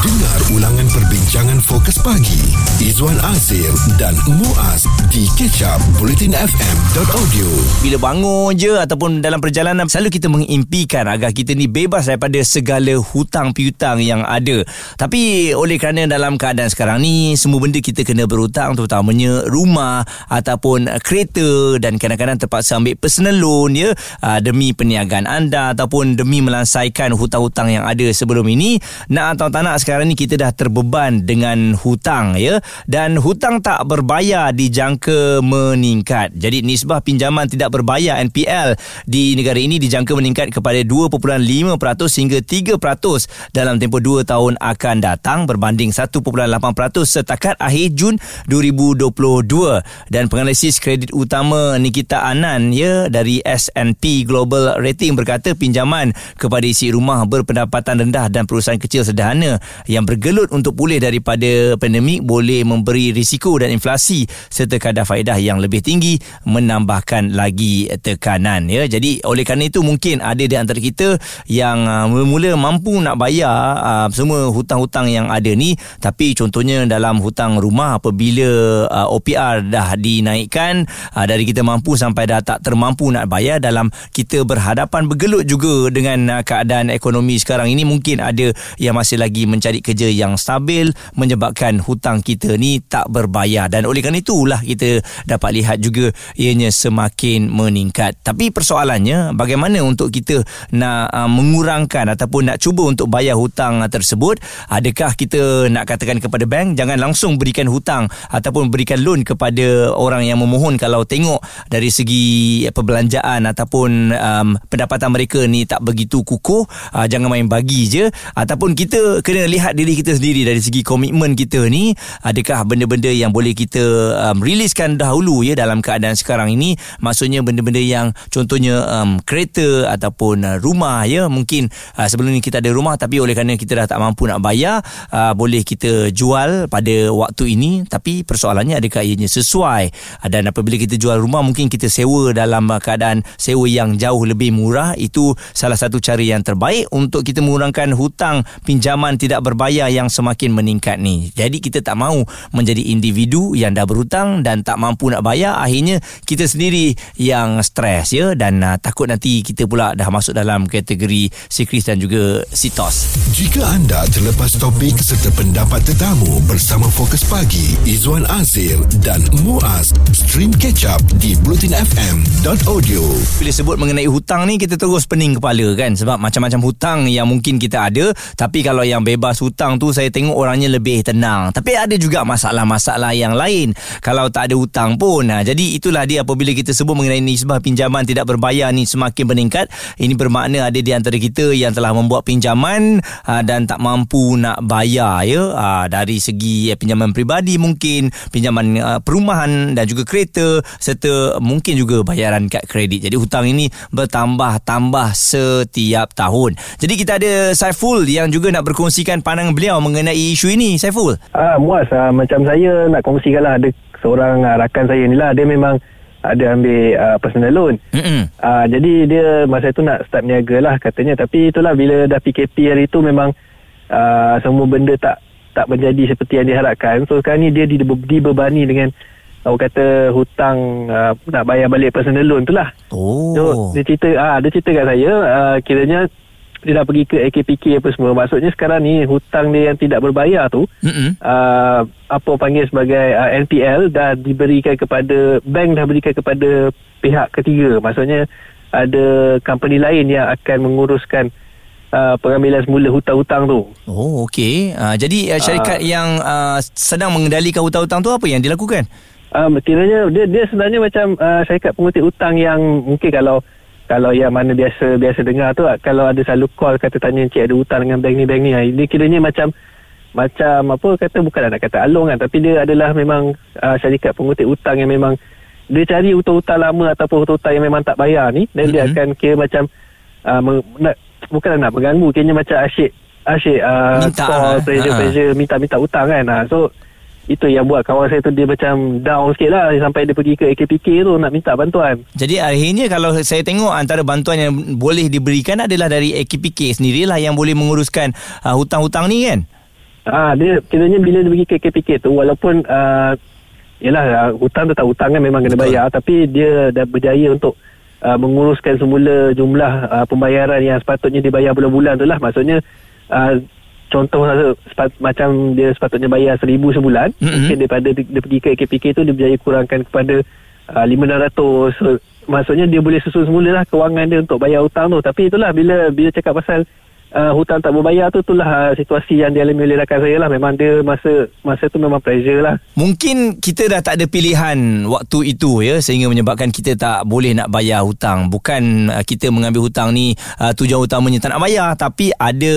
Dengar ulangan perbincangan fokus pagi Izwan Azir dan Muaz di kecap bulletinfm.audio Bila bangun je ataupun dalam perjalanan selalu kita mengimpikan agar kita ni bebas daripada segala hutang piutang yang ada. Tapi oleh kerana dalam keadaan sekarang ni semua benda kita kena berhutang terutamanya rumah ataupun kereta dan kadang-kadang terpaksa ambil personal loan ya aa, demi perniagaan anda ataupun demi melansaikan hutang-hutang yang ada sebelum ini. Nak atau tak nak sekarang ni kita dah terbeban dengan hutang ya dan hutang tak berbayar dijangka meningkat. Jadi nisbah pinjaman tidak berbayar NPL di negara ini dijangka meningkat kepada 2.5% hingga 3% dalam tempoh 2 tahun akan datang berbanding 1.8% setakat akhir Jun 2022 dan penganalisis kredit utama Nikita Anand ya dari S&P Global Rating berkata pinjaman kepada isi rumah berpendapatan rendah dan perusahaan kecil sederhana yang bergelut untuk pulih daripada pandemik boleh memberi risiko dan inflasi serta kadar faedah yang lebih tinggi menambahkan lagi tekanan ya. Jadi oleh kerana itu mungkin ada di antara kita yang uh, mula-mula mampu nak bayar uh, semua hutang-hutang yang ada ni tapi contohnya dalam hutang rumah apabila uh, OPR dah dinaikkan dari kita mampu sampai dah tak termampu nak bayar dalam kita berhadapan bergelut juga dengan keadaan ekonomi sekarang ini mungkin ada yang masih lagi mencari kerja yang stabil menyebabkan hutang kita ni tak berbayar. Dan oleh kerana itulah kita dapat lihat juga ianya semakin meningkat. Tapi persoalannya bagaimana untuk kita nak uh, mengurangkan ataupun nak cuba untuk bayar hutang tersebut? Adakah kita nak katakan kepada bank jangan langsung berikan hutang ataupun berikan loan kepada orang yang memohon kalau tengok dari segi perbelanjaan ataupun um, pendapatan mereka ni tak begitu kukuh uh, jangan main bagi je. Ataupun kita kena lihat diri kita sendiri dari segi komitmen kita ni adakah benda-benda yang boleh kita um, riliskan dahulu ya dalam keadaan sekarang ini? Maksudnya benda-benda yang contohnya um, kereta ataupun uh, rumah ya mungkin uh, sebelum ni kita ada rumah tapi oleh kerana kita dah tak mampu nak bayar uh, boleh kita jual pada waktu ini. Tapi persoalannya adakah ianya sesuai? Uh, dan apabila kita jual rumah mungkin kita sewa dalam uh, keadaan sewa yang jauh lebih murah. Itu salah satu cara yang terbaik untuk kita mengurangkan hutang pinjaman tidak berbayar yang semakin meningkat ni. Jadi kita tak mahu menjadi individu yang dah berhutang dan tak mampu nak bayar akhirnya kita sendiri yang stres ya. Dan uh, takut nanti kita pula dah masuk dalam kategori sikris dan juga sitos. Jika anda terlepas topik serta pendapat tetamu bersama Fokus Pagi Izwan Azir dan Muaz stream catch up di bulletinfm.audio bila sebut mengenai hutang ni kita terus pening kepala kan? Sebab macam-macam hutang yang mungkin kita ada tapi kalau yang bebas hutang tu saya tengok orangnya lebih tenang. Tapi ada juga masalah-masalah yang lain. Kalau tak ada hutang pun. Ha, jadi itulah dia apabila kita sebut mengenai nisbah pinjaman tidak berbayar ni semakin meningkat. Ini bermakna ada di antara kita yang telah membuat pinjaman ha, dan tak mampu nak bayar ya. Ha, dari segi eh, pinjaman peribadi mungkin pinjaman uh, perumahan dan juga kereta serta mungkin juga bayaran kad kredit. Jadi hutang ini bertambah-tambah setiap tahun. Jadi kita ada Saiful yang juga nak berkongsikan pandangan beliau mengenai isu ini Saiful Ah, muas ah, macam saya nak kongsikan lah ada seorang ah, rakan saya ni lah dia memang ada ambil ah, personal loan. Ah, jadi dia masa tu nak start niaga lah katanya tapi itulah bila dah PKP hari tu memang ah, semua benda tak tak menjadi seperti yang diharapkan. So sekarang ni dia dibe- dibebani dengan orang kata hutang ah, nak bayar balik personal loan tu lah. oh So dia cerita ah dia cerita kat saya ah, kiranya dia dah pergi ke AKPK apa semua. Maksudnya sekarang ni hutang dia yang tidak berbayar tu Mm-mm. uh, apa panggil sebagai uh, NPL dah diberikan kepada bank dah berikan kepada pihak ketiga. Maksudnya ada company lain yang akan menguruskan uh, pengambilan semula hutang-hutang tu. Oh okey. Uh, jadi uh, syarikat uh, yang uh, sedang mengendalikan hutang-hutang tu apa yang dilakukan? Um, kiranya dia dia sebenarnya macam uh, syarikat pengutip hutang yang mungkin kalau kalau yang mana biasa biasa dengar tu kalau ada selalu call kata tanya cik ada hutang dengan bank ni bank ni ha, dia kiranya macam macam apa kata bukan nak kata alung kan tapi dia adalah memang uh, syarikat pengutip hutang yang memang dia cari hutang-hutang lama ataupun hutang-hutang yang memang tak bayar ni dan mm-hmm. dia akan kira macam uh, meng, nak, bukan nak mengganggu kiranya macam asyik asyik uh, Minta, call ah. pressure Ah. pressure minta-minta hutang kan ha. so itu yang buat kawan saya tu dia macam down sikit lah sampai dia pergi ke AKPK tu nak minta bantuan. Jadi akhirnya kalau saya tengok antara bantuan yang boleh diberikan adalah dari AKPK sendirilah yang boleh menguruskan uh, hutang-hutang ni kan? Ah, dia kiranya bila dia pergi ke KPK tu walaupun uh, yalah uh, hutang tu tak hutang kan memang kena Betul. bayar tapi dia dah berjaya untuk uh, menguruskan semula jumlah uh, pembayaran yang sepatutnya dibayar bulan-bulan tu lah maksudnya uh, contoh uh, sepat, macam dia sepatutnya bayar seribu sebulan Mm-mm. mungkin daripada dia, pergi ke KPK tu dia berjaya kurangkan kepada uh, 500 so, maksudnya dia boleh susun semula lah kewangan dia untuk bayar hutang tu tapi itulah bila bila cakap pasal uh, hutang tak berbayar tu itulah uh, situasi yang dialami oleh rakan saya lah memang dia masa masa tu memang pressure lah Mungkin kita dah tak ada pilihan waktu itu ya sehingga menyebabkan kita tak boleh nak bayar hutang. Bukan uh, kita mengambil hutang ni uh, tujuan utamanya tak nak bayar tapi ada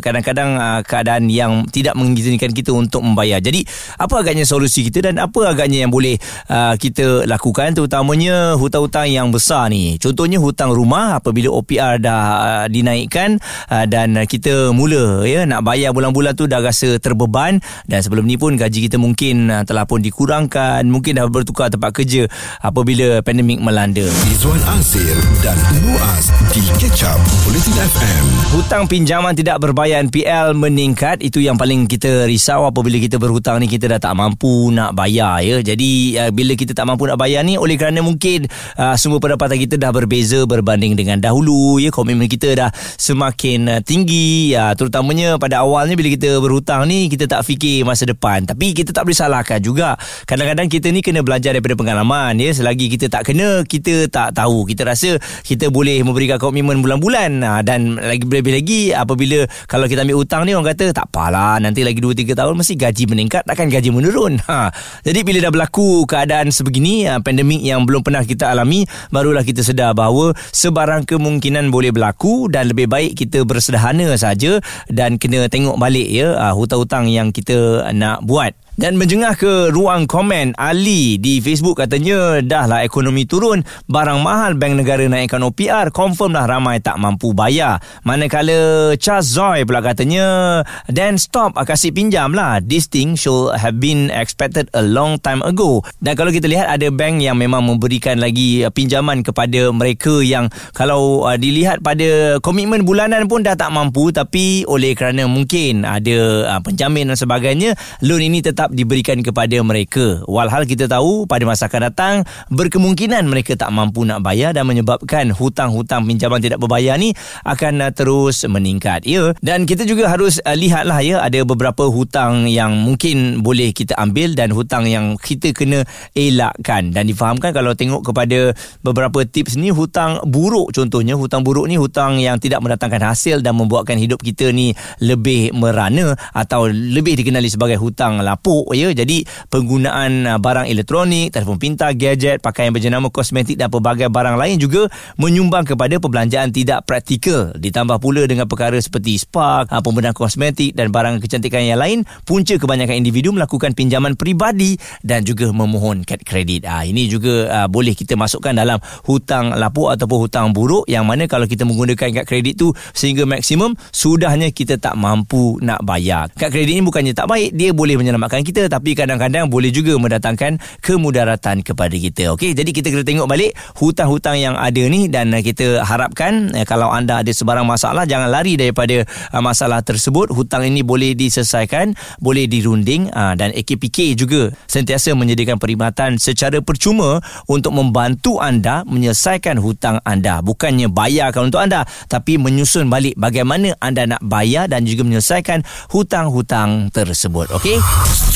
kadang-kadang uh, keadaan yang tidak mengizinkan kita untuk membayar. Jadi apa agaknya solusi kita dan apa agaknya yang boleh uh, kita lakukan terutamanya hutang-hutang yang besar ni. Contohnya hutang rumah apabila OPR dah uh, dinaikkan uh, dan uh, kita mula ya nak bayar bulan-bulan tu dah rasa terbeban. Dan sebelum ni pun gaji kita mungkin uh, telah pun dikurangkan. Mungkin dah bertukar tempat kerja apabila pandemik melanda. Izwan Azir dan Muaz di Catch Up Bulletin FM. Hutang pinjaman tidak berbayar NPL meningkat. Itu yang paling kita risau Apabila kita berhutang ni Kita dah tak mampu nak bayar ya. Jadi uh, bila kita tak mampu nak bayar ni Oleh kerana mungkin uh, Sumber pendapatan kita dah berbeza Berbanding dengan dahulu ya. Komitmen kita dah semakin uh, tinggi ya, Terutamanya pada awalnya Bila kita berhutang ni Kita tak fikir masa depan Tapi kita tak boleh salahkan juga Kadang-kadang kita ni kena belajar daripada pengalaman ya Selagi kita tak kena Kita tak tahu Kita rasa kita boleh memberikan komitmen bulan-bulan ha, dan lagi lebih lagi apabila kalau kita ambil hutang ni orang kata tak apalah nanti lagi 2 3 tahun mesti gaji meningkat takkan gaji menurun. Ha. Jadi bila dah berlaku keadaan sebegini ha, pandemik yang belum pernah kita alami barulah kita sedar bahawa sebarang kemungkinan boleh berlaku dan lebih baik kita bersederhana saja dan kena tengok balik ya ha, hutang-hutang yang kita nak buat. Dan menjengah ke ruang komen Ali di Facebook katanya dah lah ekonomi turun barang mahal bank negara naikkan OPR confirm lah ramai tak mampu bayar. Manakala Charles Zoy pula katanya then stop kasih pinjam lah this thing should have been expected a long time ago. Dan kalau kita lihat ada bank yang memang memberikan lagi ah, pinjaman kepada mereka yang kalau uh, dilihat pada komitmen bulanan pun dah tak mampu tapi oleh kerana mungkin ada uh, penjamin dan sebagainya loan ini tetap diberikan kepada mereka. Walhal kita tahu pada masa akan datang berkemungkinan mereka tak mampu nak bayar dan menyebabkan hutang-hutang pinjaman tidak berbayar ni akan uh, terus meningkat. Ya dan kita juga harus uh, lihatlah ya ada beberapa hutang yang mungkin boleh kita ambil dan hutang yang kita kena elakkan. Dan difahamkan kalau tengok kepada beberapa tips ni hutang buruk contohnya hutang buruk ni hutang yang tidak mendatangkan hasil dan membuatkan hidup kita ni lebih merana atau lebih dikenali sebagai hutang lapuk ya. Jadi penggunaan uh, barang elektronik telefon pintar gadget pakaian berjenama kosmetik dan pelbagai barang lain juga menyumbang kepada perbelanjaan tidak praktikal. Ditambah pula dengan perkara seperti spa uh, pembedahan kosmetik dan barang kecantikan yang lain punca kebanyakan individu melakukan pinjaman peribadi dan juga memohon kad kredit. Ah ini juga uh, boleh kita masukkan dalam hutang lapuk ataupun hutang buruk yang mana kalau kita menggunakan kad kredit tu sehingga maksimum sudahnya kita tak mampu nak bayar. Kad kredit ni bukannya tak baik dia boleh menyelamatkan kita tapi kadang-kadang boleh juga mendatangkan kemudaratan kepada kita. Okey jadi kita kena tengok balik hutang-hutang yang ada ni dan uh, kita harapkan uh, kalau anda ada sebarang masalah jangan lari daripada uh, masalah tersebut. Hutang ini boleh diselesaikan boleh dirunding dan AKPK juga sentiasa menyediakan perkhidmatan secara percuma untuk membantu anda menyelesaikan hutang anda. Bukannya bayarkan untuk anda tapi menyusun balik bagaimana anda nak bayar dan juga menyelesaikan hutang-hutang tersebut. Okey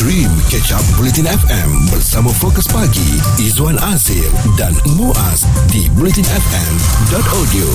Stream Catch Up Bulletin FM bersama Fokus Pagi Izwan Azir dan Muaz di bulletinfm.audio.